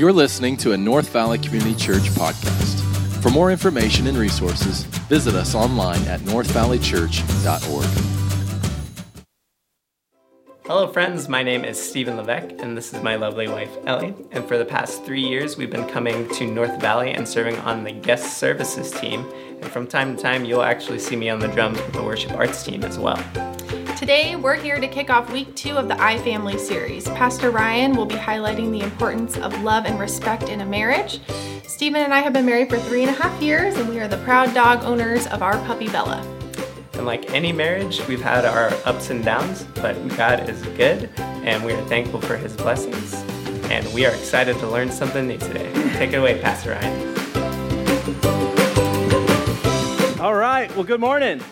You're listening to a North Valley Community Church podcast. For more information and resources, visit us online at northvalleychurch.org. Hello, friends. My name is Stephen Levesque, and this is my lovely wife, Ellie. And for the past three years, we've been coming to North Valley and serving on the guest services team. And from time to time, you'll actually see me on the drums with the worship arts team as well. Today, we're here to kick off week two of the iFamily series. Pastor Ryan will be highlighting the importance of love and respect in a marriage. Stephen and I have been married for three and a half years, and we are the proud dog owners of our puppy Bella. And like any marriage, we've had our ups and downs, but God is good, and we are thankful for his blessings. And we are excited to learn something new today. Take it away, Pastor Ryan. All right. Well, good morning.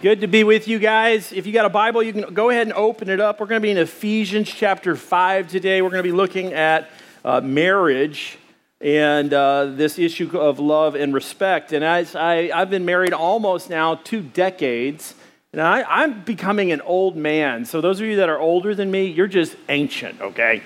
Good to be with you guys. If you got a Bible, you can go ahead and open it up. We're going to be in Ephesians chapter 5 today. We're going to be looking at uh, marriage and uh, this issue of love and respect. And as I, I've been married almost now two decades, and I, I'm becoming an old man. So, those of you that are older than me, you're just ancient, okay?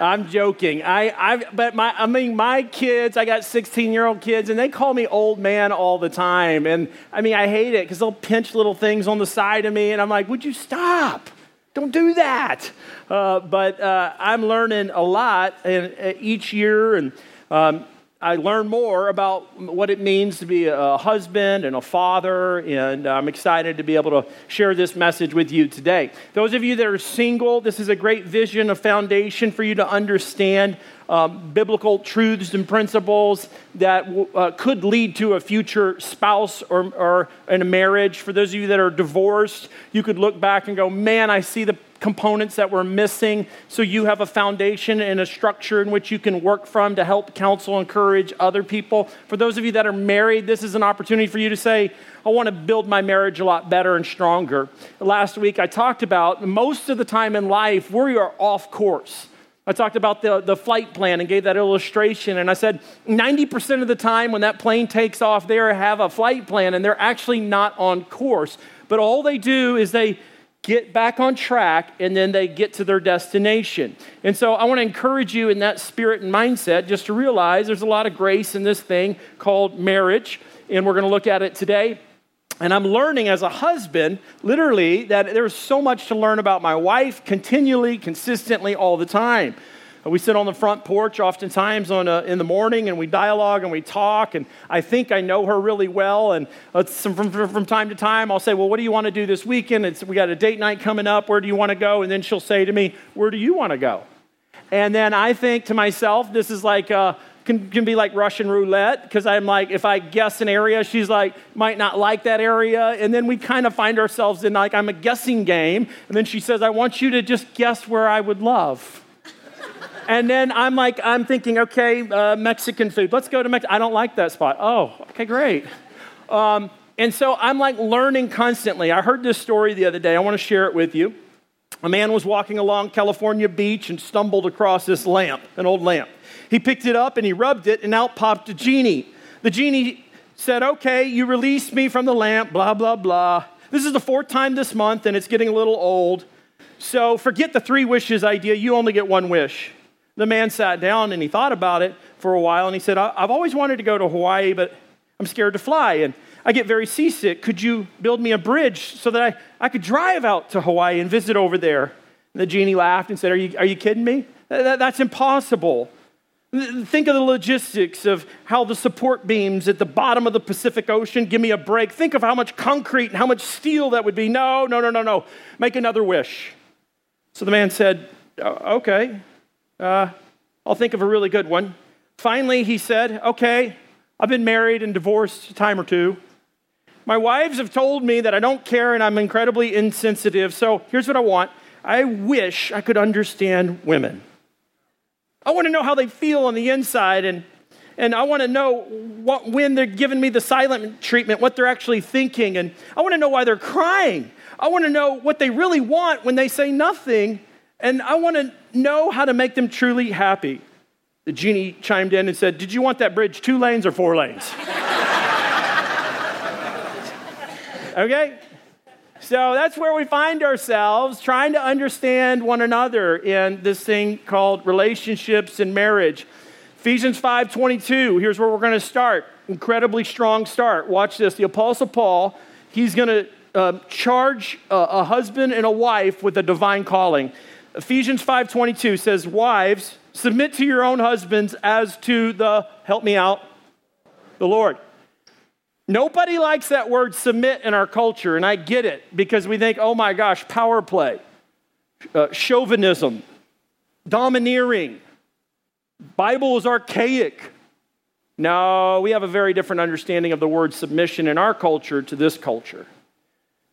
I'm joking. I, I, but my, I mean, my kids, I got 16 year old kids, and they call me old man all the time. And I mean, I hate it because they'll pinch little things on the side of me, and I'm like, would you stop? Don't do that. Uh, but uh, I'm learning a lot and, uh, each year, and um, I learn more about what it means to be a husband and a father, and I'm excited to be able to share this message with you today. Those of you that are single, this is a great vision, a foundation for you to understand um, biblical truths and principles that uh, could lead to a future spouse or, or in a marriage. For those of you that are divorced, you could look back and go, man, I see the components that were missing so you have a foundation and a structure in which you can work from to help counsel encourage other people for those of you that are married this is an opportunity for you to say i want to build my marriage a lot better and stronger last week i talked about most of the time in life we are off course I talked about the, the flight plan and gave that illustration. And I said 90% of the time when that plane takes off, they have a flight plan and they're actually not on course. But all they do is they get back on track and then they get to their destination. And so I want to encourage you in that spirit and mindset just to realize there's a lot of grace in this thing called marriage. And we're going to look at it today. And I'm learning as a husband, literally, that there's so much to learn about my wife continually, consistently, all the time. We sit on the front porch oftentimes on a, in the morning and we dialogue and we talk. And I think I know her really well. And from, from, from time to time, I'll say, Well, what do you want to do this weekend? It's, we got a date night coming up. Where do you want to go? And then she'll say to me, Where do you want to go? And then I think to myself, This is like, uh, can, can be like Russian roulette because I'm like, if I guess an area, she's like, might not like that area. And then we kind of find ourselves in like, I'm a guessing game. And then she says, I want you to just guess where I would love. And then I'm like, I'm thinking, okay, uh, Mexican food. Let's go to Mexico. I don't like that spot. Oh, okay, great. Um, and so I'm like learning constantly. I heard this story the other day. I want to share it with you. A man was walking along California Beach and stumbled across this lamp, an old lamp. He picked it up and he rubbed it, and out popped a genie. The genie said, Okay, you released me from the lamp, blah, blah, blah. This is the fourth time this month, and it's getting a little old. So forget the three wishes idea. You only get one wish. The man sat down and he thought about it for a while, and he said, I've always wanted to go to Hawaii, but I'm scared to fly, and I get very seasick. Could you build me a bridge so that I, I could drive out to Hawaii and visit over there? And the genie laughed and said, Are you, are you kidding me? That, that's impossible. Think of the logistics of how the support beams at the bottom of the Pacific Ocean give me a break. Think of how much concrete and how much steel that would be. No, no, no, no, no. Make another wish. So the man said, Okay, uh, I'll think of a really good one. Finally, he said, Okay, I've been married and divorced a time or two. My wives have told me that I don't care and I'm incredibly insensitive. So here's what I want I wish I could understand women. I want to know how they feel on the inside and and I want to know what, when they're giving me the silent treatment, what they're actually thinking. And I want to know why they're crying. I want to know what they really want when they say nothing. And I want to know how to make them truly happy. The genie chimed in and said, Did you want that bridge two lanes or four lanes? okay? So that's where we find ourselves trying to understand one another in this thing called relationships and marriage. Ephesians 5:22, here's where we're going to start. Incredibly strong start. Watch this. The apostle Paul, he's going to uh, charge a, a husband and a wife with a divine calling. Ephesians 5:22 says, "Wives, submit to your own husbands as to the help me out, the Lord." Nobody likes that word submit in our culture, and I get it because we think, oh my gosh, power play, uh, chauvinism, domineering. Bible is archaic. No, we have a very different understanding of the word submission in our culture to this culture.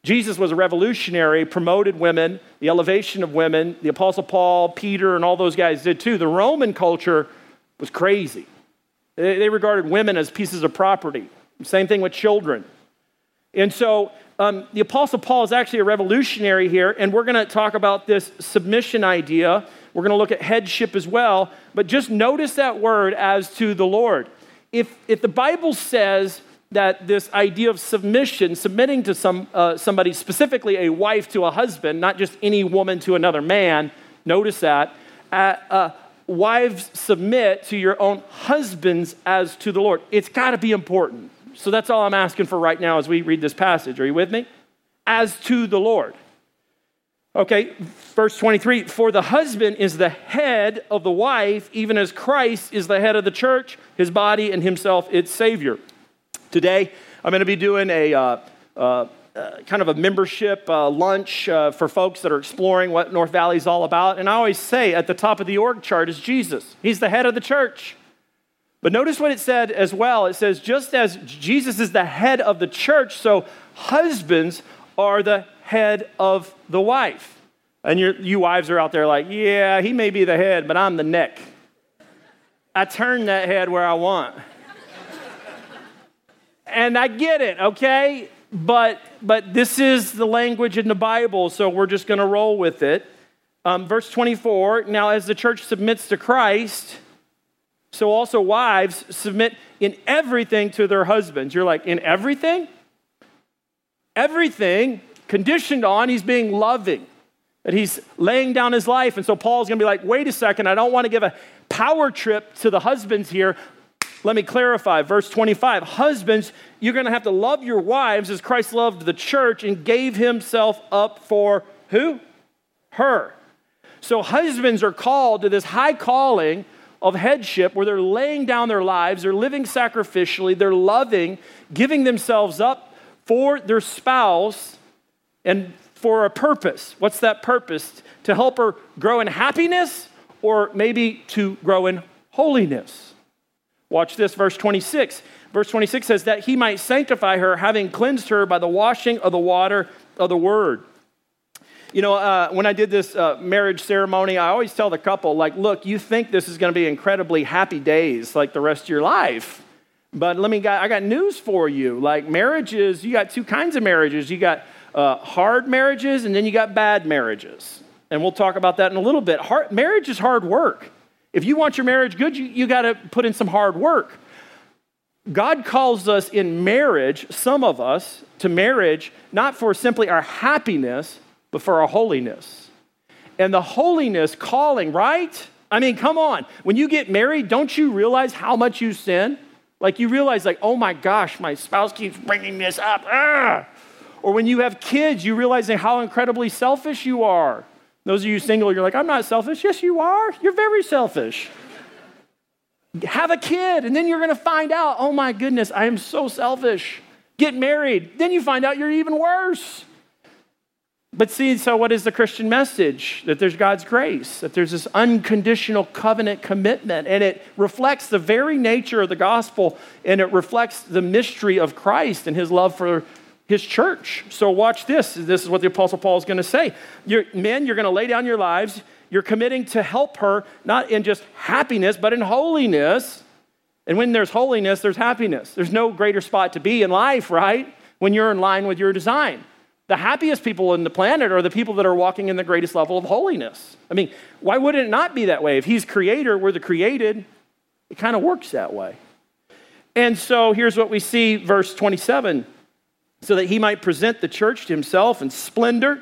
Jesus was a revolutionary, promoted women, the elevation of women. The Apostle Paul, Peter, and all those guys did too. The Roman culture was crazy. They regarded women as pieces of property. Same thing with children. And so um, the Apostle Paul is actually a revolutionary here, and we're going to talk about this submission idea. We're going to look at headship as well, but just notice that word as to the Lord. If, if the Bible says that this idea of submission, submitting to some, uh, somebody, specifically a wife to a husband, not just any woman to another man, notice that. Uh, uh, wives submit to your own husbands as to the Lord. It's got to be important. So that's all I'm asking for right now as we read this passage. Are you with me? As to the Lord. Okay, verse 23 For the husband is the head of the wife, even as Christ is the head of the church, his body, and himself its Savior. Today, I'm going to be doing a uh, uh, uh, kind of a membership uh, lunch uh, for folks that are exploring what North Valley is all about. And I always say at the top of the org chart is Jesus, he's the head of the church. But notice what it said as well. It says, just as Jesus is the head of the church, so husbands are the head of the wife. And you wives are out there like, yeah, he may be the head, but I'm the neck. I turn that head where I want. And I get it, okay? But, but this is the language in the Bible, so we're just going to roll with it. Um, verse 24 Now, as the church submits to Christ, so also, wives submit in everything to their husbands. You're like, in everything? Everything conditioned on he's being loving, that he's laying down his life. And so Paul's gonna be like, wait a second, I don't wanna give a power trip to the husbands here. Let me clarify. Verse 25 Husbands, you're gonna have to love your wives as Christ loved the church and gave himself up for who? Her. So husbands are called to this high calling of headship where they're laying down their lives, they're living sacrificially, they're loving, giving themselves up for their spouse and for a purpose. What's that purpose? To help her grow in happiness or maybe to grow in holiness. Watch this, verse 26. Verse 26 says, That he might sanctify her, having cleansed her by the washing of the water of the word you know, uh, when I did this uh, marriage ceremony, I always tell the couple, like, look, you think this is going to be incredibly happy days like the rest of your life. But let me, I got news for you. Like, marriages, you got two kinds of marriages. You got uh, hard marriages, and then you got bad marriages. And we'll talk about that in a little bit. Hard, marriage is hard work. If you want your marriage good, you, you got to put in some hard work. God calls us in marriage, some of us, to marriage, not for simply our happiness, but for our holiness. And the holiness calling, right? I mean, come on. When you get married, don't you realize how much you sin? Like you realize, like, oh my gosh, my spouse keeps bringing this up. Ah! Or when you have kids, you realizing how incredibly selfish you are. Those of you single, you're like, I'm not selfish. Yes, you are. You're very selfish. have a kid, and then you're going to find out, oh my goodness, I am so selfish. Get married, then you find out you're even worse. But see, so what is the Christian message? That there's God's grace, that there's this unconditional covenant commitment, and it reflects the very nature of the gospel, and it reflects the mystery of Christ and his love for his church. So watch this. This is what the Apostle Paul is going to say. You're, men, you're going to lay down your lives. You're committing to help her, not in just happiness, but in holiness. And when there's holiness, there's happiness. There's no greater spot to be in life, right? When you're in line with your design. The happiest people on the planet are the people that are walking in the greatest level of holiness. I mean, why would it not be that way? If he's creator, we're the created. It kind of works that way. And so here's what we see, verse 27. So that he might present the church to himself in splendor,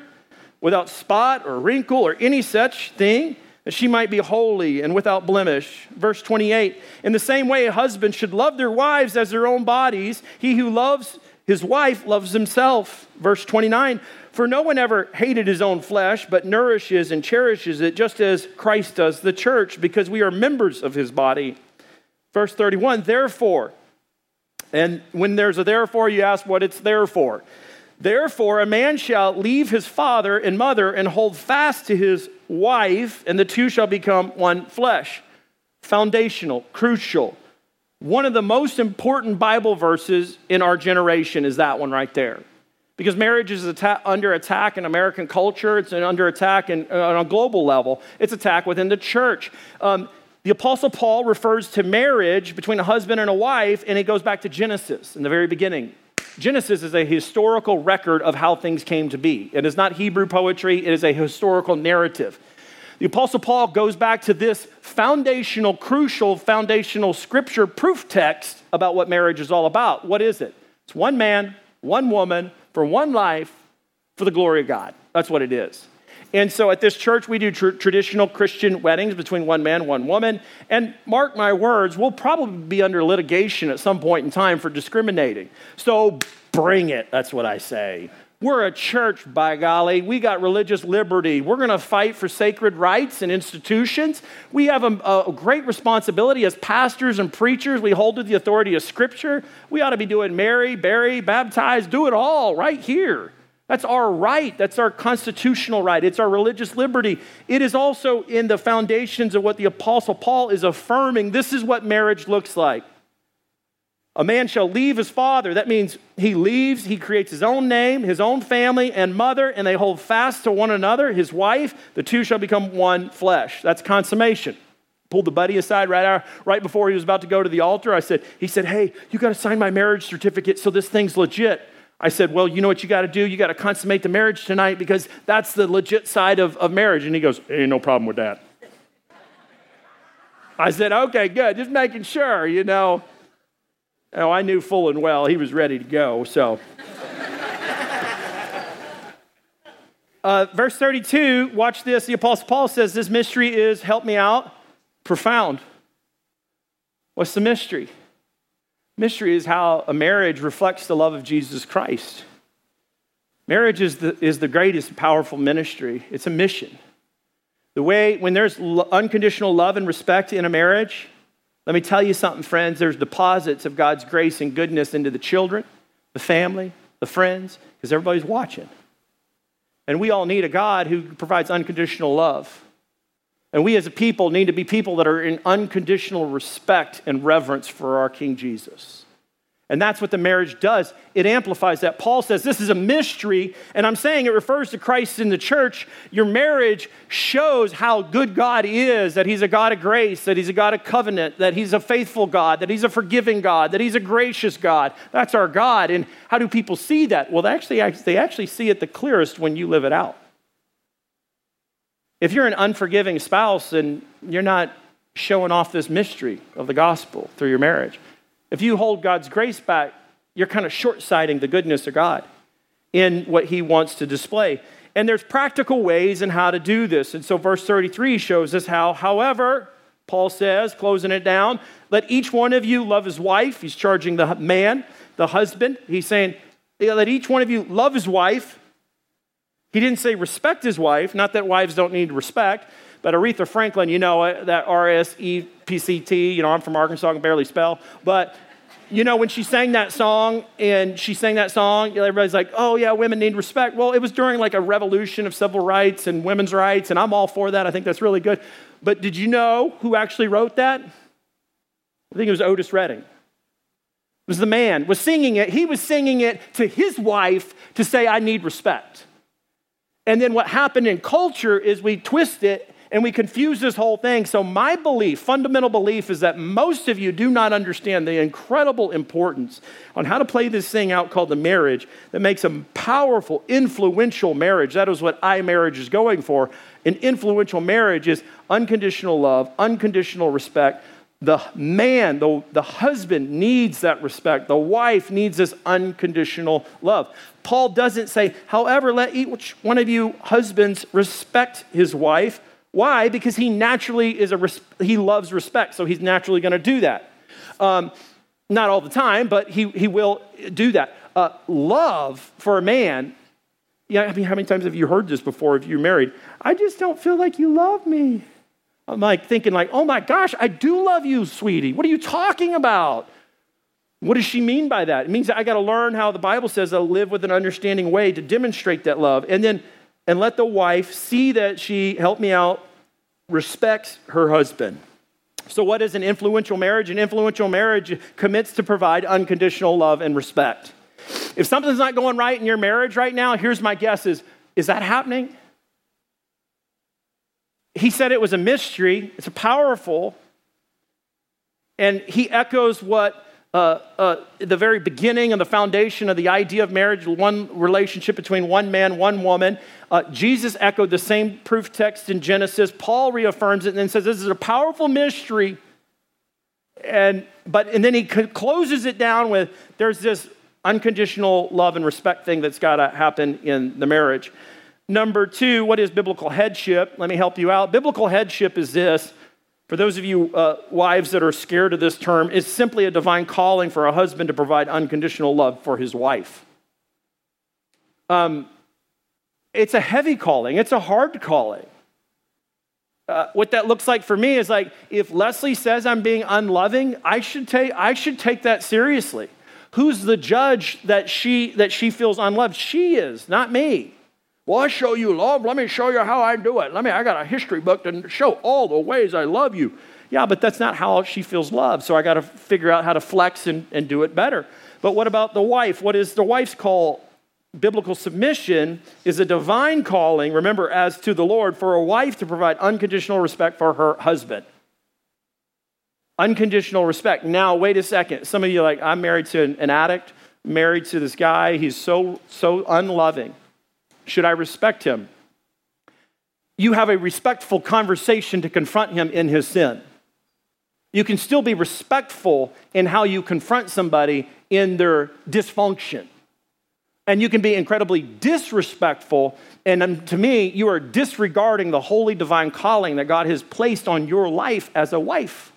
without spot or wrinkle or any such thing, that she might be holy and without blemish. Verse 28 In the same way, husbands should love their wives as their own bodies. He who loves his wife loves himself. Verse 29 For no one ever hated his own flesh, but nourishes and cherishes it, just as Christ does the church, because we are members of his body. Verse 31 Therefore, and when there's a therefore, you ask what it's there for. Therefore, a man shall leave his father and mother and hold fast to his wife, and the two shall become one flesh. Foundational, crucial. One of the most important Bible verses in our generation is that one right there. Because marriage is atta- under attack in American culture, it's under attack in, on a global level, it's attack within the church. Um, the Apostle Paul refers to marriage between a husband and a wife, and it goes back to Genesis in the very beginning. Genesis is a historical record of how things came to be. It is not Hebrew poetry, it is a historical narrative. The Apostle Paul goes back to this foundational, crucial, foundational scripture proof text about what marriage is all about. What is it? It's one man, one woman, for one life, for the glory of God. That's what it is. And so at this church, we do tr- traditional Christian weddings between one man, one woman. And mark my words, we'll probably be under litigation at some point in time for discriminating. So bring it, that's what I say. We're a church, by golly. We got religious liberty. We're going to fight for sacred rights and institutions. We have a, a, great responsibility as pastors and preachers. We hold to the authority of Scripture. We ought to be doing marry, bury, baptize, do it all right here. That's our right. That's our constitutional right. It's our religious liberty. It is also in the foundations of what the Apostle Paul is affirming. This is what marriage looks like. A man shall leave his father. That means he leaves, he creates his own name, his own family and mother, and they hold fast to one another, his wife. The two shall become one flesh. That's consummation. Pulled the buddy aside right, out, right before he was about to go to the altar. I said, he said, hey, you got to sign my marriage certificate so this thing's legit. I said, Well, you know what you got to do? You got to consummate the marriage tonight because that's the legit side of, of marriage. And he goes, Ain't no problem with that. I said, Okay, good. Just making sure, you know. Oh, I knew full and well he was ready to go, so. uh, verse 32, watch this. The Apostle Paul says, This mystery is, help me out, profound. What's the mystery? Mystery is how a marriage reflects the love of Jesus Christ. Marriage is the, is the greatest powerful ministry, it's a mission. The way, when there's unconditional love and respect in a marriage, let me tell you something, friends, there's deposits of God's grace and goodness into the children, the family, the friends, because everybody's watching. And we all need a God who provides unconditional love. And we as a people need to be people that are in unconditional respect and reverence for our King Jesus. And that's what the marriage does. It amplifies that. Paul says this is a mystery, and I'm saying it refers to Christ in the church. Your marriage shows how good God is that He's a God of grace, that He's a God of covenant, that He's a faithful God, that He's a forgiving God, that He's a gracious God. That's our God. And how do people see that? Well, they actually, they actually see it the clearest when you live it out. If you're an unforgiving spouse and you're not showing off this mystery of the gospel through your marriage, if you hold God's grace back, you're kind of short sighting the goodness of God in what he wants to display. And there's practical ways in how to do this. And so verse 33 shows us how, however, Paul says, closing it down, let each one of you love his wife. He's charging the man, the husband. He's saying, let each one of you love his wife he didn't say respect his wife, not that wives don't need respect, but Aretha Franklin, you know, that R S E P C T, you know, I'm from Arkansas, I can barely spell, but you know, when she sang that song and she sang that song, everybody's like, oh, yeah, women need respect. Well, it was during like a revolution of civil rights and women's rights, and I'm all for that. I think that's really good. But did you know who actually wrote that? I think it was Otis Redding. It was the man was singing it. He was singing it to his wife to say, I need respect. And then what happened in culture is we twist it and we confuse this whole thing. So, my belief, fundamental belief, is that most of you do not understand the incredible importance on how to play this thing out called the marriage that makes a powerful, influential marriage. That is what iMarriage is going for. An influential marriage is unconditional love, unconditional respect, the man, the, the husband needs that respect. The wife needs this unconditional love. Paul doesn't say, however, let each one of you husbands respect his wife. Why? Because he naturally is a, he loves respect, so he's naturally going to do that. Um, not all the time, but he, he will do that. Uh, love for a man, yeah, I mean, how many times have you heard this before if you're married? I just don't feel like you love me. I'm like thinking like, oh my gosh, I do love you, sweetie. What are you talking about? What does she mean by that? It means I got to learn how the Bible says to live with an understanding way to demonstrate that love. And then, and let the wife see that she, help me out, respects her husband. So, what is an influential marriage? An influential marriage commits to provide unconditional love and respect. If something's not going right in your marriage right now, here's my guess is, is that happening? He said it was a mystery, it's a powerful, and he echoes what uh, uh, the very beginning and the foundation of the idea of marriage, one relationship between one man, one woman. Uh, Jesus echoed the same proof text in Genesis. Paul reaffirms it and then says this is a powerful mystery. And, but, and then he closes it down with there's this unconditional love and respect thing that's got to happen in the marriage. Number two, what is biblical headship? Let me help you out. Biblical headship is this. For those of you uh, wives that are scared of this term, it's simply a divine calling for a husband to provide unconditional love for his wife. Um, it's a heavy calling, it's a hard calling. Uh, what that looks like for me is like if Leslie says I'm being unloving, I should take I should take that seriously. Who's the judge that she that she feels unloved? She is, not me. Well, I show you love. Let me show you how I do it. Let me, I got a history book to show all the ways I love you. Yeah, but that's not how she feels love. So I got to figure out how to flex and, and do it better. But what about the wife? What is the wife's call? Biblical submission is a divine calling, remember, as to the Lord, for a wife to provide unconditional respect for her husband. Unconditional respect. Now, wait a second. Some of you like, I'm married to an, an addict, married to this guy. He's so, so unloving. Should I respect him? You have a respectful conversation to confront him in his sin. You can still be respectful in how you confront somebody in their dysfunction. And you can be incredibly disrespectful. And um, to me, you are disregarding the holy divine calling that God has placed on your life as a wife.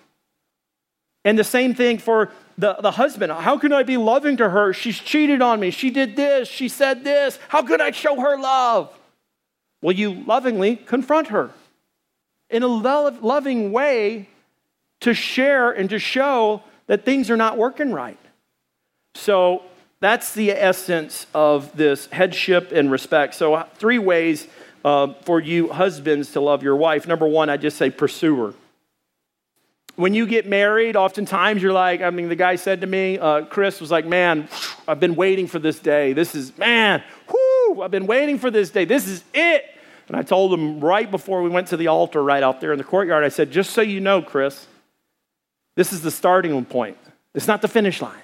And the same thing for the, the husband. How can I be loving to her? She's cheated on me. She did this. She said this. How could I show her love? Well, you lovingly confront her in a lo- loving way to share and to show that things are not working right. So that's the essence of this headship and respect. So, uh, three ways uh, for you husbands to love your wife. Number one, I just say pursue her. When you get married, oftentimes you're like, I mean, the guy said to me, uh, Chris was like, man, I've been waiting for this day. This is, man, whoo, I've been waiting for this day. This is it. And I told him right before we went to the altar right out there in the courtyard, I said, just so you know, Chris, this is the starting point. It's not the finish line.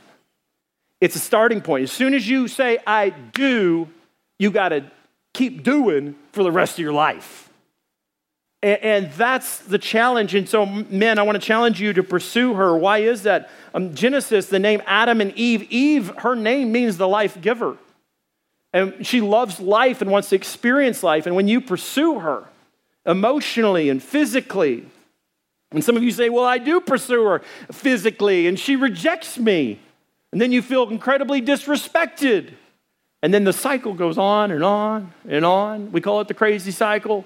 It's a starting point. As soon as you say, I do, you got to keep doing for the rest of your life. And, that's the challenge. And so, men, I want to challenge you to pursue her. Why is that? Um, Genesis, the name Adam and Eve, Eve, her name means the life giver. And she loves life and wants to experience life. And when you pursue her emotionally and physically, and some of you say, Well, I do pursue her physically, and she rejects me. And then you feel incredibly disrespected. And then the cycle goes on and on and on. We call it the crazy cycle.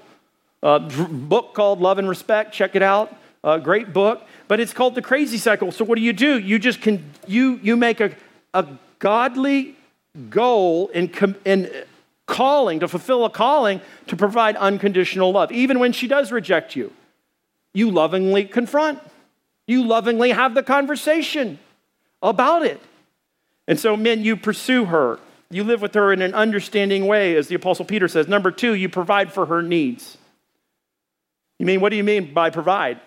Uh, a book called Love and Respect. Check it out. A great book. But it's called The Crazy Cycle. So what do you do? You just can, you, you make a, a godly goal in, in calling, to fulfill a calling to provide unconditional love. Even when she does reject you, you lovingly confront. You lovingly have the conversation about it. And so, men, you pursue her. You live with her in an understanding way, as the Apostle Peter says. Number two, you provide for her needs. You mean, what do you mean by provide?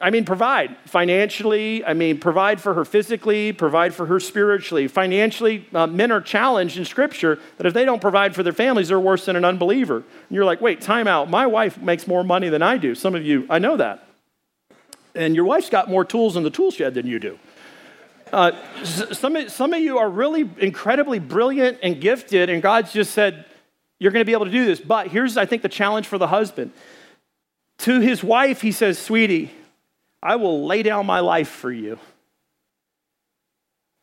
I mean, provide financially. I mean, provide for her physically, provide for her spiritually. Financially, uh, men are challenged in Scripture that if they don't provide for their families, they're worse than an unbeliever. And you're like, wait, time out. My wife makes more money than I do. Some of you, I know that. And your wife's got more tools in the tool shed than you do. Uh, some, some of you are really incredibly brilliant and gifted, and God's just said, You're going to be able to do this. But here's, I think, the challenge for the husband. To his wife, he says, Sweetie, I will lay down my life for you.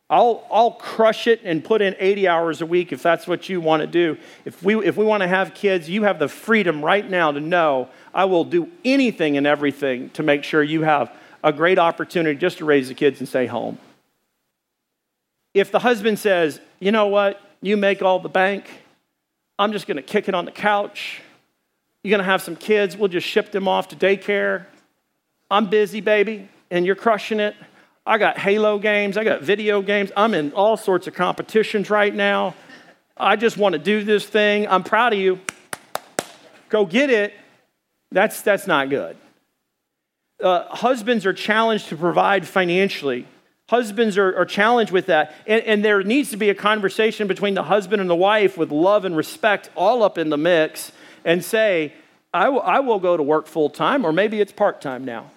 I'll, I'll crush it and put in 80 hours a week if that's what you want to do. If we, if we want to have kids, you have the freedom right now to know I will do anything and everything to make sure you have a great opportunity just to raise the kids and stay home. If the husband says, you know what, you make all the bank, I'm just going to kick it on the couch. You're going to have some kids, we'll just ship them off to daycare. I'm busy, baby, and you're crushing it. I got Halo games, I got video games. I'm in all sorts of competitions right now. I just want to do this thing. I'm proud of you. Go get it. That's, that's not good. Uh, husbands are challenged to provide financially. Husbands are, are challenged with that. And, and there needs to be a conversation between the husband and the wife with love and respect all up in the mix and say, I, w- I will go to work full time, or maybe it's part time now.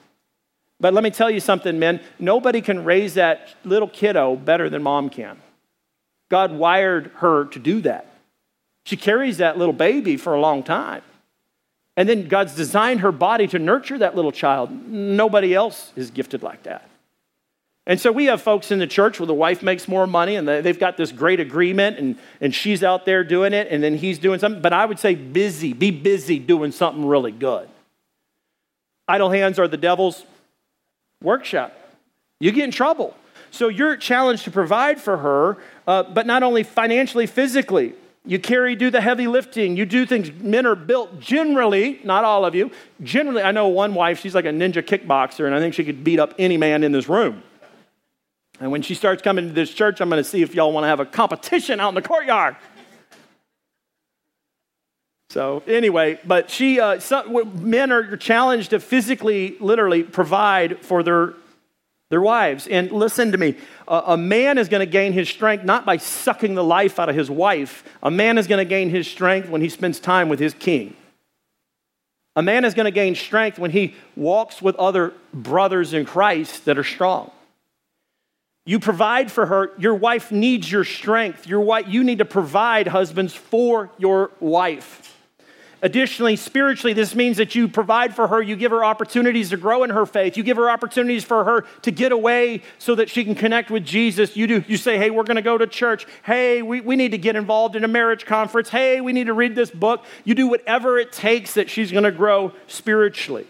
But let me tell you something, men. Nobody can raise that little kiddo better than mom can. God wired her to do that. She carries that little baby for a long time. And then God's designed her body to nurture that little child. Nobody else is gifted like that. And so we have folks in the church where the wife makes more money and they've got this great agreement and, and she's out there doing it and then he's doing something. But I would say busy, be busy doing something really good. Idle hands are the devil's workshop. You get in trouble. So you're challenged to provide for her, uh, but not only financially, physically. You carry, do the heavy lifting. You do things. Men are built generally, not all of you. Generally, I know one wife, she's like a ninja kickboxer, and I think she could beat up any man in this room. And when she starts coming to this church, I'm going to see if y'all want to have a competition out in the courtyard. So anyway, but she, uh, some, men are challenged to physically, literally provide for their their wives. And listen to me, a, a man is going to gain his strength not by sucking the life out of his wife. A man is going to gain his strength when he spends time with his king. A man is going to gain strength when he walks with other brothers in Christ that are strong. You provide for her. Your wife needs your strength. Your wife, you need to provide, husbands, for your wife. Additionally, spiritually, this means that you provide for her, you give her opportunities to grow in her faith, you give her opportunities for her to get away so that she can connect with Jesus. You do you say, hey, we're gonna go to church, hey, we, we need to get involved in a marriage conference, hey, we need to read this book. You do whatever it takes that she's gonna grow spiritually.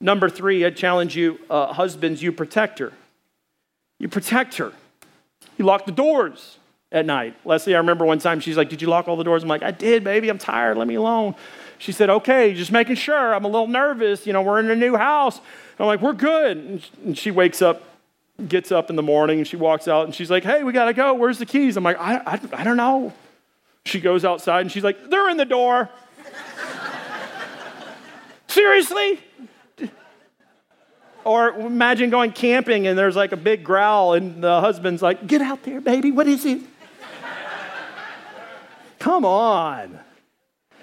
Number three, I challenge you, uh, husbands, you protect her. You protect her. You lock the doors at night. Leslie, I remember one time she's like, Did you lock all the doors? I'm like, I did, baby. I'm tired. Let me alone. She said, Okay, just making sure. I'm a little nervous. You know, we're in a new house. I'm like, We're good. And she wakes up, gets up in the morning, and she walks out and she's like, Hey, we got to go. Where's the keys? I'm like, I, I, I don't know. She goes outside and she's like, They're in the door. Seriously? Or imagine going camping and there's like a big growl and the husband's like, Get out there, baby. What is it? Come on.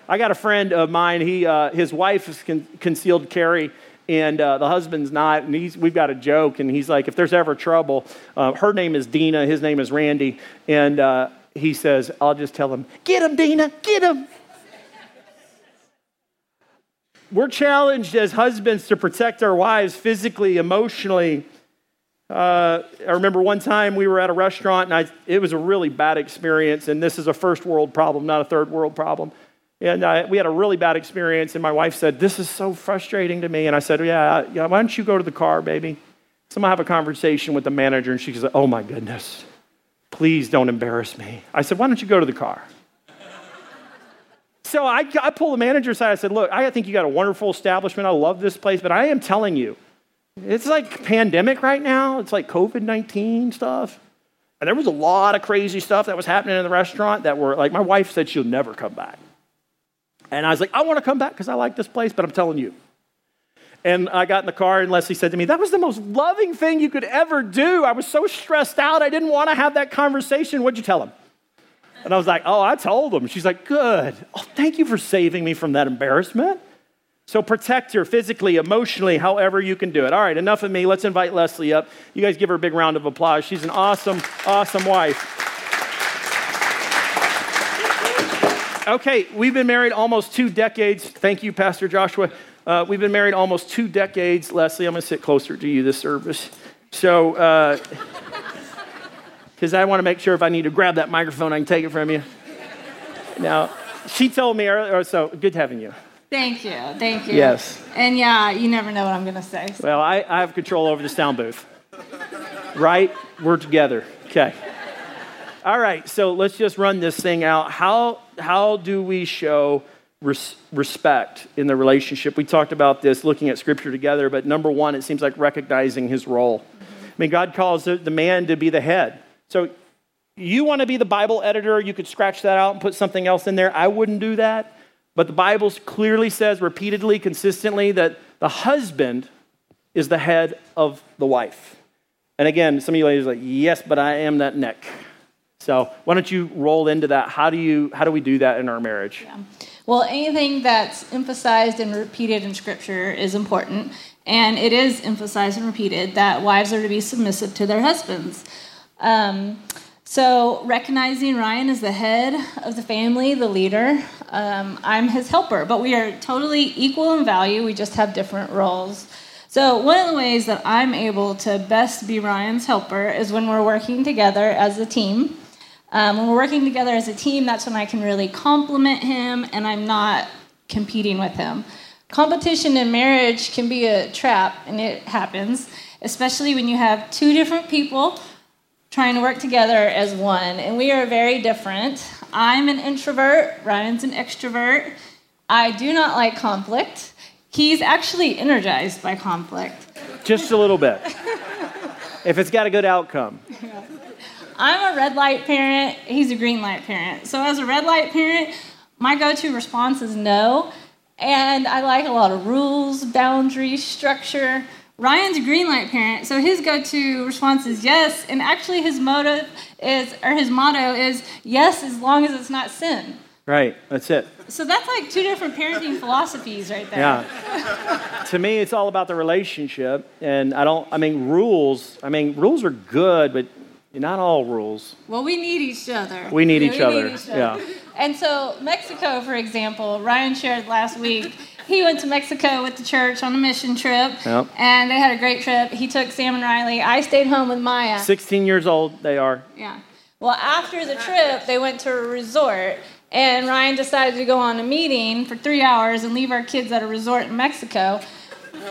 I got a friend of mine. He, uh, his wife is con- concealed carry, and uh, the husband's not. And he's, we've got a joke, and he's like, if there's ever trouble, uh, her name is Dina, his name is Randy, and uh, he says, I'll just tell him, get him, Dina, get him. We're challenged as husbands to protect our wives physically, emotionally, uh, I remember one time we were at a restaurant and I, it was a really bad experience. And this is a first world problem, not a third world problem. And uh, we had a really bad experience. And my wife said, This is so frustrating to me. And I said, Yeah, yeah why don't you go to the car, baby? So I'm to have a conversation with the manager. And she said, Oh my goodness, please don't embarrass me. I said, Why don't you go to the car? So I, I pulled the manager aside. I said, Look, I think you got a wonderful establishment. I love this place. But I am telling you, it's like pandemic right now. It's like COVID 19 stuff. And there was a lot of crazy stuff that was happening in the restaurant that were like, my wife said she'll never come back. And I was like, I want to come back because I like this place, but I'm telling you. And I got in the car, and Leslie said to me, That was the most loving thing you could ever do. I was so stressed out. I didn't want to have that conversation. What'd you tell him? And I was like, Oh, I told him. She's like, Good. Oh, thank you for saving me from that embarrassment. So protect her physically, emotionally, however you can do it. All right, enough of me. Let's invite Leslie up. You guys give her a big round of applause. She's an awesome, awesome wife. Okay, we've been married almost two decades. Thank you, Pastor Joshua. Uh, we've been married almost two decades. Leslie, I'm going to sit closer to you this service. So, because I want to make sure if I need to grab that microphone, I can take it from you. Now, she told me earlier, oh, so good having you. Thank you. Thank you. Yes. And yeah, you never know what I'm going to say. So. Well, I, I have control over the sound booth. Right? We're together. Okay. All right, so let's just run this thing out. How, how do we show res- respect in the relationship? We talked about this looking at scripture together, but number one, it seems like recognizing his role. I mean, God calls the man to be the head. So you want to be the Bible editor, you could scratch that out and put something else in there. I wouldn't do that. But the Bible clearly says repeatedly, consistently, that the husband is the head of the wife. And again, some of you ladies are like, yes, but I am that neck. So why don't you roll into that? How do you how do we do that in our marriage? Yeah. Well, anything that's emphasized and repeated in Scripture is important, and it is emphasized and repeated that wives are to be submissive to their husbands. Um, so recognizing Ryan as the head of the family, the leader, um, I'm his helper, but we are totally equal in value. We just have different roles. So, one of the ways that I'm able to best be Ryan's helper is when we're working together as a team. Um, when we're working together as a team, that's when I can really complement him and I'm not competing with him. Competition in marriage can be a trap, and it happens, especially when you have two different people trying to work together as one. And we are very different. I'm an introvert, Ryan's an extrovert. I do not like conflict. He's actually energized by conflict. Just a little bit. if it's got a good outcome. I'm a red light parent, he's a green light parent. So, as a red light parent, my go to response is no. And I like a lot of rules, boundaries, structure. Ryan's a green light parent, so his go to response is yes. And actually, his motive is, or his motto is yes, as long as it's not sin. Right, that's it. So that's like two different parenting philosophies right there. Yeah. to me, it's all about the relationship. And I don't, I mean, rules, I mean, rules are good, but not all rules. Well, we need each other. We need, each, we other. need each other. Yeah. And so, Mexico, for example, Ryan shared last week. He went to Mexico with the church on a mission trip, yep. and they had a great trip. He took Sam and Riley. I stayed home with Maya. 16 years old, they are. Yeah. Well, after the trip, they went to a resort, and Ryan decided to go on a meeting for three hours and leave our kids at a resort in Mexico.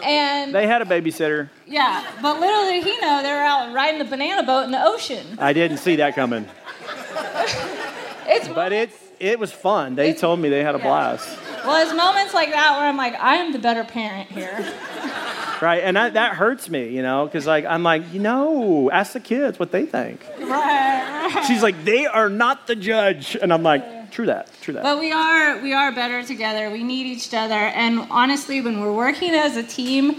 And they had a babysitter. Yeah, but little did he know they were out riding the banana boat in the ocean. I didn't see that coming. it's but it's it was fun. They told me they had a yeah. blast. Well, it's moments like that where I'm like, I am the better parent here. right, and that, that hurts me, you know, because like I'm like, you know, ask the kids what they think. Right, right. She's like, they are not the judge, and I'm like, true that, true that. But we are we are better together. We need each other, and honestly, when we're working as a team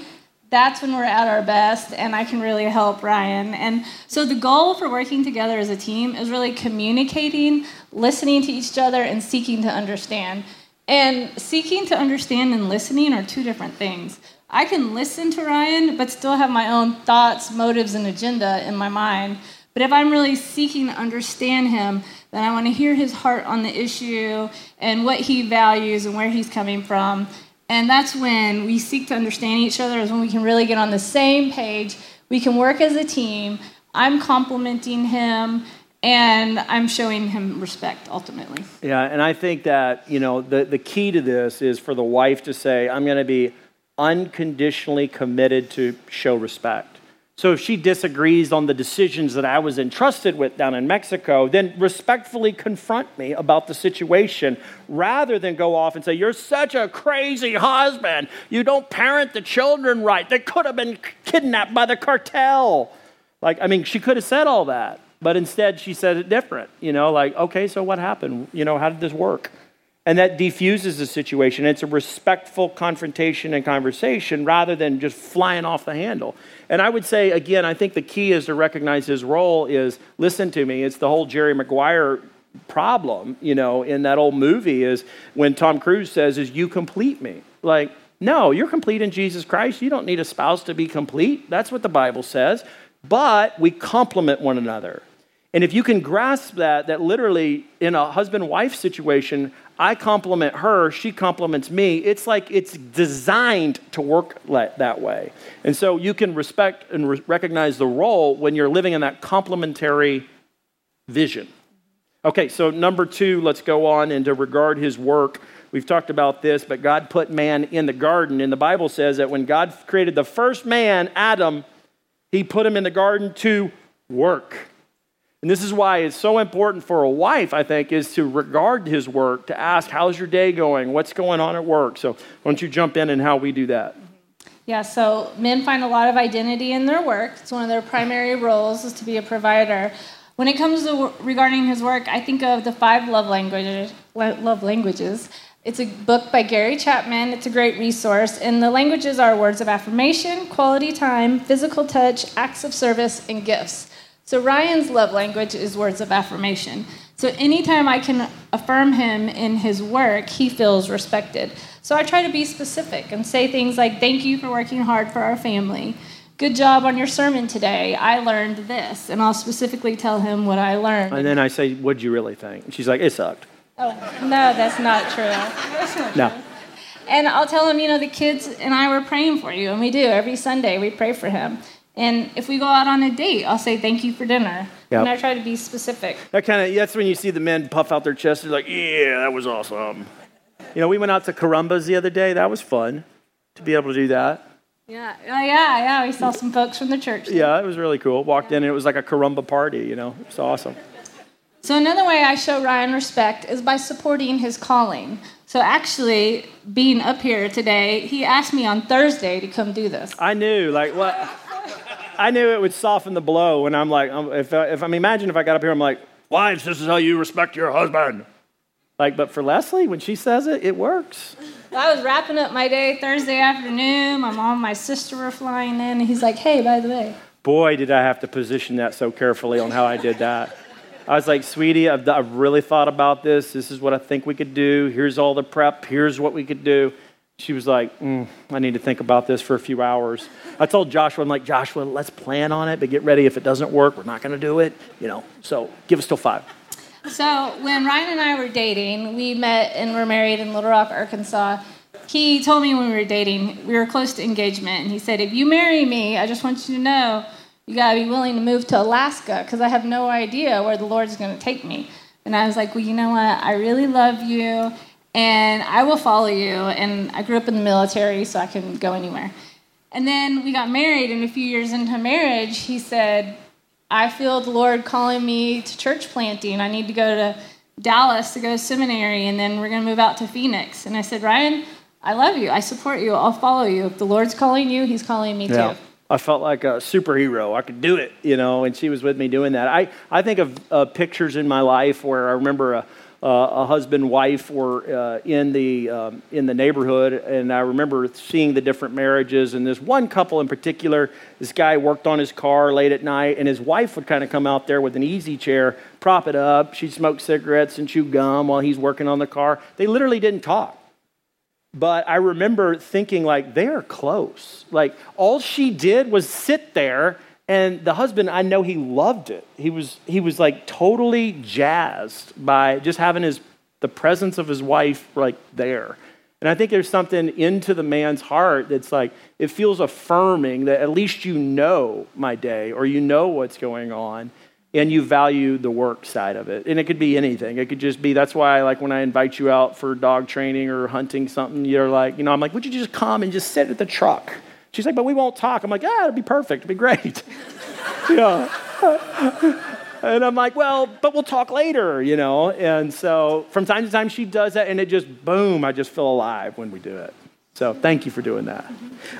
that's when we're at our best and I can really help Ryan. And so the goal for working together as a team is really communicating, listening to each other, and seeking to understand. And seeking to understand and listening are two different things. I can listen to Ryan, but still have my own thoughts, motives, and agenda in my mind. But if I'm really seeking to understand him, then I want to hear his heart on the issue and what he values and where he's coming from. And that's when we seek to understand each other, is when we can really get on the same page. We can work as a team. I'm complementing him and I'm showing him respect ultimately. Yeah, and I think that, you know, the, the key to this is for the wife to say, I'm going to be unconditionally committed to show respect. So if she disagrees on the decisions that I was entrusted with down in Mexico, then respectfully confront me about the situation rather than go off and say, You're such a crazy husband. You don't parent the children right. They could have been kidnapped by the cartel. Like, I mean, she could have said all that, but instead she said it different. You know, like, okay, so what happened? You know, how did this work? And that defuses the situation. It's a respectful confrontation and conversation rather than just flying off the handle. And I would say, again, I think the key is to recognize his role is listen to me. It's the whole Jerry Maguire problem, you know, in that old movie is when Tom Cruise says, is you complete me. Like, No, you're complete in Jesus Christ. You don't need a spouse to be complete. That's what the Bible says. But we complement one another. And if you can grasp that, that literally in a husband wife situation, I complement her, she complements me. It's like it's designed to work that way. And so you can respect and re- recognize the role when you're living in that complementary vision. Okay, so number two, let's go on and to regard his work. We've talked about this, but God put man in the garden. And the Bible says that when God created the first man, Adam, he put him in the garden to work. And this is why it's so important for a wife, I think, is to regard his work, to ask, How's your day going? What's going on at work? So, why don't you jump in and how we do that? Yeah, so men find a lot of identity in their work. It's one of their primary roles is to be a provider. When it comes to regarding his work, I think of the five love languages. Love languages. It's a book by Gary Chapman. It's a great resource. And the languages are words of affirmation, quality time, physical touch, acts of service, and gifts. So Ryan's love language is words of affirmation. So anytime I can affirm him in his work, he feels respected. So I try to be specific and say things like, Thank you for working hard for our family. Good job on your sermon today. I learned this. And I'll specifically tell him what I learned. And then I say, What'd you really think? And she's like, It sucked. Oh, no, that's not true. That's not no. True. And I'll tell him, you know, the kids and I were praying for you, and we do. Every Sunday we pray for him. And if we go out on a date, I'll say thank you for dinner. Yep. And I try to be specific. That kind of that's when you see the men puff out their chests. They're like, yeah, that was awesome. You know, we went out to Carambas the other day. That was fun to be able to do that. Yeah, oh, yeah, yeah. We saw some folks from the church. Yeah, it was really cool. Walked yeah. in and it was like a Caramba party. You know, it's awesome. So another way I show Ryan respect is by supporting his calling. So actually, being up here today, he asked me on Thursday to come do this. I knew, like, what? I knew it would soften the blow when I'm like, um, if, if I mean, imagine if I got up here, I'm like, wives, this is how you respect your husband. Like, but for Leslie, when she says it, it works. I was wrapping up my day Thursday afternoon. My mom and my sister were flying in, and he's like, hey, by the way. Boy, did I have to position that so carefully on how I did that. I was like, sweetie, I've, I've really thought about this. This is what I think we could do. Here's all the prep. Here's what we could do. She was like, mm, I need to think about this for a few hours. I told Joshua, I'm like, Joshua, let's plan on it, but get ready. If it doesn't work, we're not going to do it. You know, so give us till five. So when Ryan and I were dating, we met and were married in Little Rock, Arkansas. He told me when we were dating, we were close to engagement, and he said, if you marry me, I just want you to know you got to be willing to move to Alaska because I have no idea where the Lord's going to take me. And I was like, well, you know what? I really love you and I will follow you. And I grew up in the military, so I can go anywhere. And then we got married, and a few years into marriage, he said, I feel the Lord calling me to church planting. I need to go to Dallas to go to seminary, and then we're going to move out to Phoenix. And I said, Ryan, I love you. I support you. I'll follow you. If the Lord's calling you, He's calling me yeah. too. I felt like a superhero. I could do it, you know, and she was with me doing that. I, I think of uh, pictures in my life where I remember a, uh, a husband wife were uh, in the um, in the neighborhood, and I remember seeing the different marriages. And this one couple in particular, this guy worked on his car late at night, and his wife would kind of come out there with an easy chair, prop it up. She'd smoke cigarettes and chew gum while he's working on the car. They literally didn't talk. But I remember thinking, like, they are close. Like, all she did was sit there and the husband, I know he loved it. He was, he was like totally jazzed by just having his, the presence of his wife like there. And I think there's something into the man's heart that's like, it feels affirming that at least you know my day or you know what's going on and you value the work side of it. And it could be anything. It could just be that's why like when I invite you out for dog training or hunting something, you're like, you know, I'm like, would you just come and just sit at the truck? She's like, but we won't talk. I'm like, ah, it'll be perfect. It'll be great. yeah. and I'm like, well, but we'll talk later, you know? And so from time to time, she does that, and it just, boom, I just feel alive when we do it. So thank you for doing that.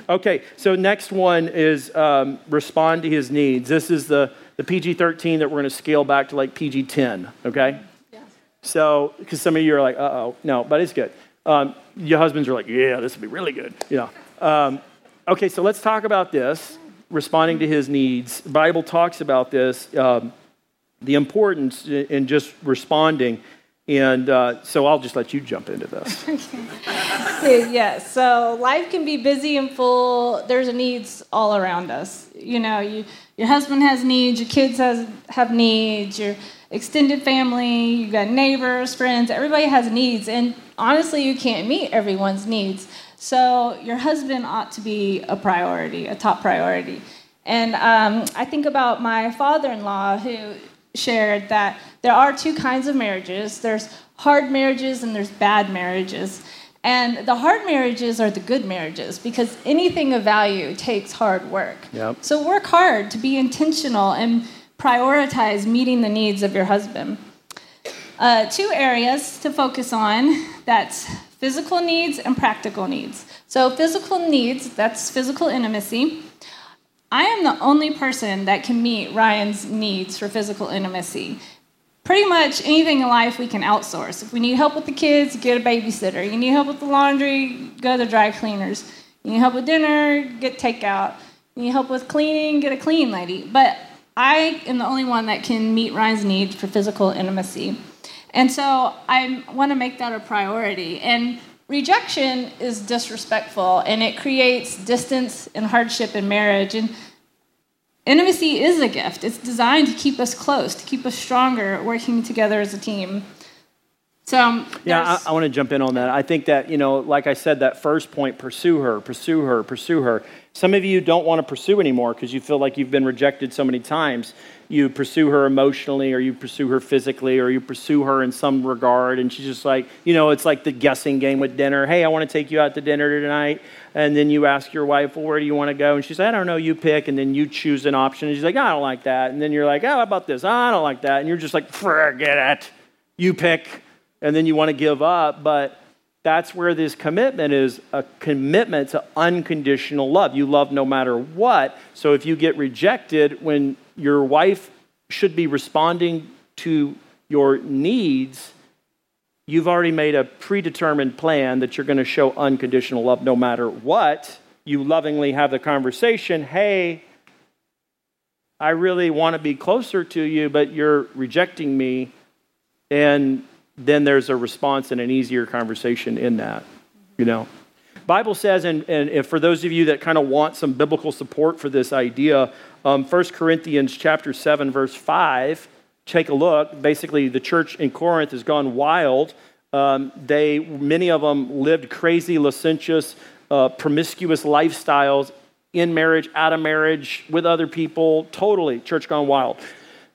Okay, so next one is um, respond to his needs. This is the, the PG 13 that we're going to scale back to like PG 10, okay? Yeah. So, because some of you are like, uh oh, no, but it's good. Um, your husbands are like, yeah, this will be really good. Yeah. Um, Okay, so let's talk about this responding to his needs. The Bible talks about this, um, the importance in just responding. And uh, so I'll just let you jump into this. Okay. yeah, so life can be busy and full. There's needs all around us. You know, you, your husband has needs, your kids has, have needs, your extended family, You've got neighbors, friends, everybody has needs. And honestly, you can't meet everyone's needs. So your husband ought to be a priority, a top priority. And um, I think about my father in law who shared that there are two kinds of marriages there's hard marriages and there's bad marriages. And the hard marriages are the good marriages because anything of value takes hard work. Yep. So work hard to be intentional and prioritize meeting the needs of your husband. Uh, two areas to focus on that's physical needs and practical needs. So, physical needs, that's physical intimacy. I am the only person that can meet Ryan's needs for physical intimacy. Pretty much anything in life we can outsource. If we need help with the kids, get a babysitter. You need help with the laundry, go to the dry cleaners. You need help with dinner, get takeout. You need help with cleaning, get a clean lady. But I am the only one that can meet Ryan's needs for physical intimacy. And so I want to make that a priority. And rejection is disrespectful and it creates distance and hardship in marriage. And intimacy is a gift, it's designed to keep us close, to keep us stronger, working together as a team. So, um, yeah, I, I want to jump in on that. I think that, you know, like I said, that first point pursue her, pursue her, pursue her. Some of you don't want to pursue anymore because you feel like you've been rejected so many times. You pursue her emotionally or you pursue her physically or you pursue her in some regard and she's just like you know it's like the guessing game with dinner. Hey i want to take you out to dinner tonight. And then you ask your wife well where do you want to go? And she's like i don't know you pick. And then you choose an option and she's like i don't like that. And then you're like oh how about this? I don't like that. And you're just like forget it. You pick. And then you want to give up but that's where this commitment is a commitment to unconditional love. You love no matter what. So if you get rejected when your wife should be responding to your needs, you've already made a predetermined plan that you're going to show unconditional love no matter what. You lovingly have the conversation hey, I really want to be closer to you, but you're rejecting me. And then there's a response and an easier conversation in that, you know. Bible says, and, and for those of you that kind of want some biblical support for this idea, um, 1 Corinthians chapter 7, verse 5, take a look. Basically, the church in Corinth has gone wild. Um, they, many of them lived crazy, licentious, uh, promiscuous lifestyles in marriage, out of marriage, with other people, totally church gone wild.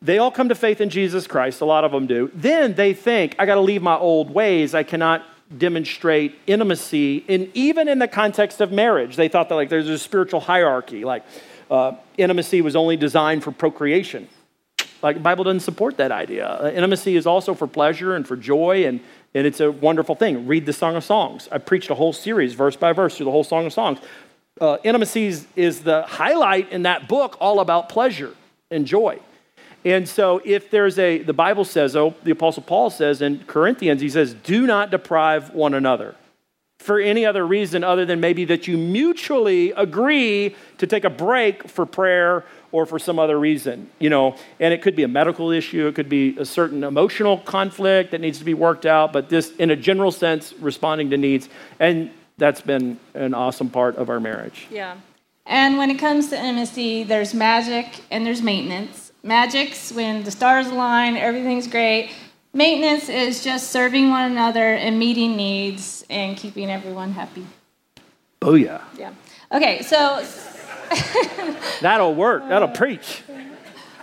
They all come to faith in Jesus Christ, a lot of them do. Then they think, I got to leave my old ways. I cannot demonstrate intimacy, and even in the context of marriage. They thought that like there's a spiritual hierarchy, like uh, intimacy was only designed for procreation. Like the Bible doesn't support that idea. Uh, intimacy is also for pleasure and for joy, and, and it's a wonderful thing. Read the Song of Songs. I preached a whole series, verse by verse, through the whole Song of Songs. Uh, intimacy is, is the highlight in that book, all about pleasure and joy. And so, if there's a, the Bible says, oh, the Apostle Paul says in Corinthians, he says, do not deprive one another for any other reason other than maybe that you mutually agree to take a break for prayer or for some other reason, you know. And it could be a medical issue, it could be a certain emotional conflict that needs to be worked out, but this, in a general sense, responding to needs. And that's been an awesome part of our marriage. Yeah. And when it comes to intimacy, there's magic and there's maintenance. Magic's when the stars align, everything's great. Maintenance is just serving one another and meeting needs and keeping everyone happy. Oh, yeah. Yeah. Okay, so. That'll work. That'll preach.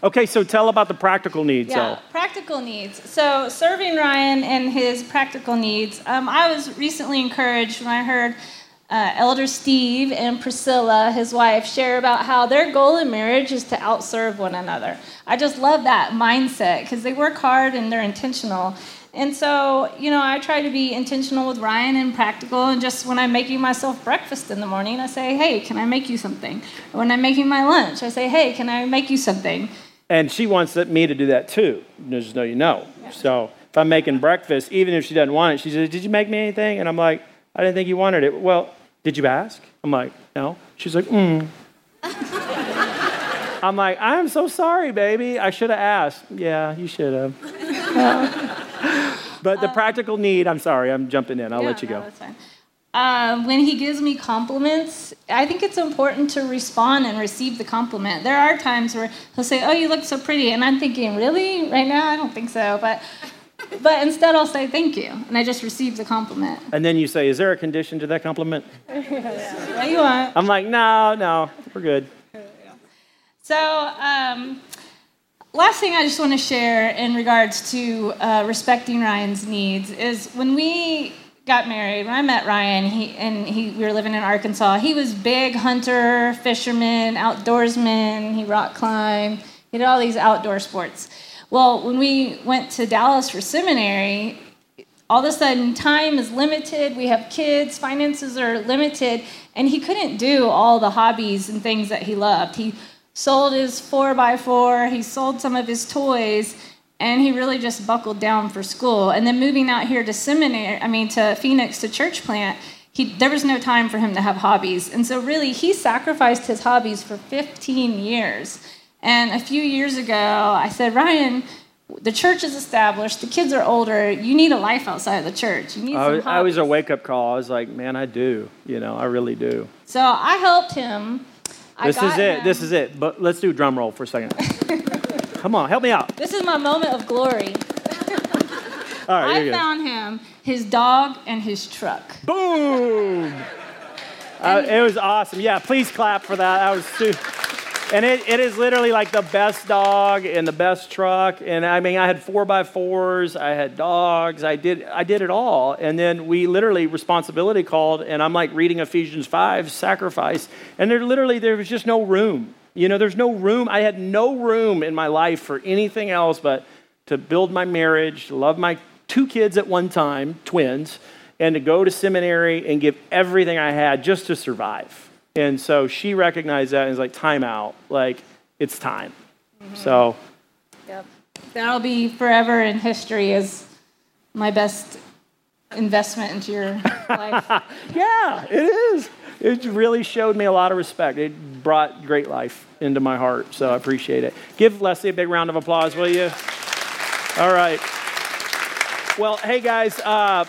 Okay, so tell about the practical needs. Yeah, though. practical needs. So serving Ryan and his practical needs. Um, I was recently encouraged when I heard uh, Elder Steve and Priscilla, his wife, share about how their goal in marriage is to outserve one another. I just love that mindset because they work hard and they're intentional. And so, you know, I try to be intentional with Ryan and practical. And just when I'm making myself breakfast in the morning, I say, hey, can I make you something? When I'm making my lunch, I say, hey, can I make you something? And she wants me to do that too, just so you know. Yeah. So if I'm making breakfast, even if she doesn't want it, she says, did you make me anything? And I'm like, I didn't think you wanted it. Well, did you ask? I'm like, No. She's like, Mm. I'm like, I'm so sorry, baby. I should have asked. Yeah, you should have. But the practical need, I'm sorry, I'm jumping in. I'll Yeah, let you no, go. that's fine. Um, when he gives me compliments, I think it's important to respond and receive the compliment. There are times where he'll say, "Oh, you look so pretty," and I'm thinking, "Really? Right now? I don't think so." But but instead, I'll say, "Thank you," and I just receive the compliment. And then you say, Is there a condition to that compliment? What you want? I'm like, No, no, we're good. So, um, last thing I just want to share in regards to uh, respecting Ryan's needs is when we got married, when I met Ryan, he and he we were living in Arkansas. He was big hunter, fisherman, outdoorsman. He rock climbed. He did all these outdoor sports. Well, when we went to Dallas for seminary, all of a sudden time is limited. We have kids. Finances are limited. And he couldn't do all the hobbies and things that he loved. He sold his four by four. He sold some of his toys. And he really just buckled down for school. And then moving out here to seminary i mean to phoenix to church plant he, there was no time for him to have hobbies. And so really he sacrificed his hobbies for 15 years and a few years ago i said ryan the church is established. The kids are older. You need a life outside of the church. You need I, some was- I was a wake up call. I was like, Man, I do. You know, I really do. So I helped him. I This is it. him- This is it. But let's do a drum roll for a second. Come on, help me out. This is my moment of glory. All right, here I found him his dog and his truck. Boom! Uh, it was awesome. Yeah, please clap for that. That was su- and it, it is literally like the best dog and the best truck. And I mean, I had four by fours, I had dogs, I did I did it all. And then we literally responsibility called, and I'm like reading Ephesians five, sacrifice, and there literally there was just no room. You know, there's no room. I had no room in my life for anything else but to build my marriage, to love my two kids at one time, twins, and to go to seminary and give everything I had just to survive. And so she recognized that and was like, time out. Like, it's time. So, Yep. That'll be forever in history as my best investment into your life. yeah, it is. It really showed me a lot of respect. It brought great life into my heart. So I appreciate it. Give Leslie a big round of applause, will you? All right. Well, hey, guys. Uh,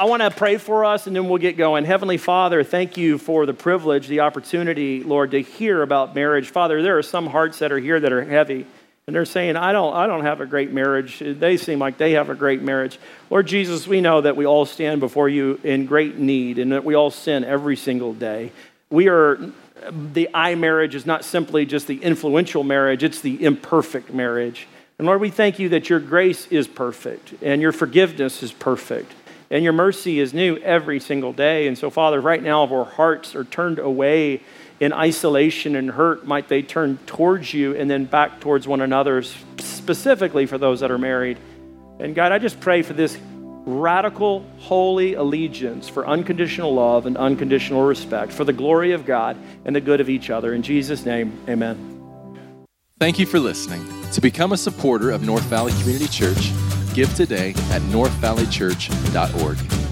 I want to pray for us and then we'll get going. Heavenly Father, thank you for the privilege, the opportunity, Lord, to hear about marriage. Father, there are some hearts that are here that are heavy and they're saying, I don't, I don't have a great marriage. They seem like they have a great marriage. Lord Jesus, we know that we all stand before you in great need and that we all sin every single day. We are, the I marriage is not simply just the influential marriage, it's the imperfect marriage. And Lord, we thank you that your grace is perfect and your forgiveness is perfect and your mercy is new every single day. And so, Father, right now, if our hearts are turned away in isolation and hurt, might they turn towards you and then back towards one another, specifically for those that are married. And God, I just pray for this radical, holy allegiance for unconditional love and unconditional respect for the glory of God and the good of each other. In Jesus' name, amen. Thank you for listening. To become a supporter of North Valley Community Church, give today at northvalleychurch.org.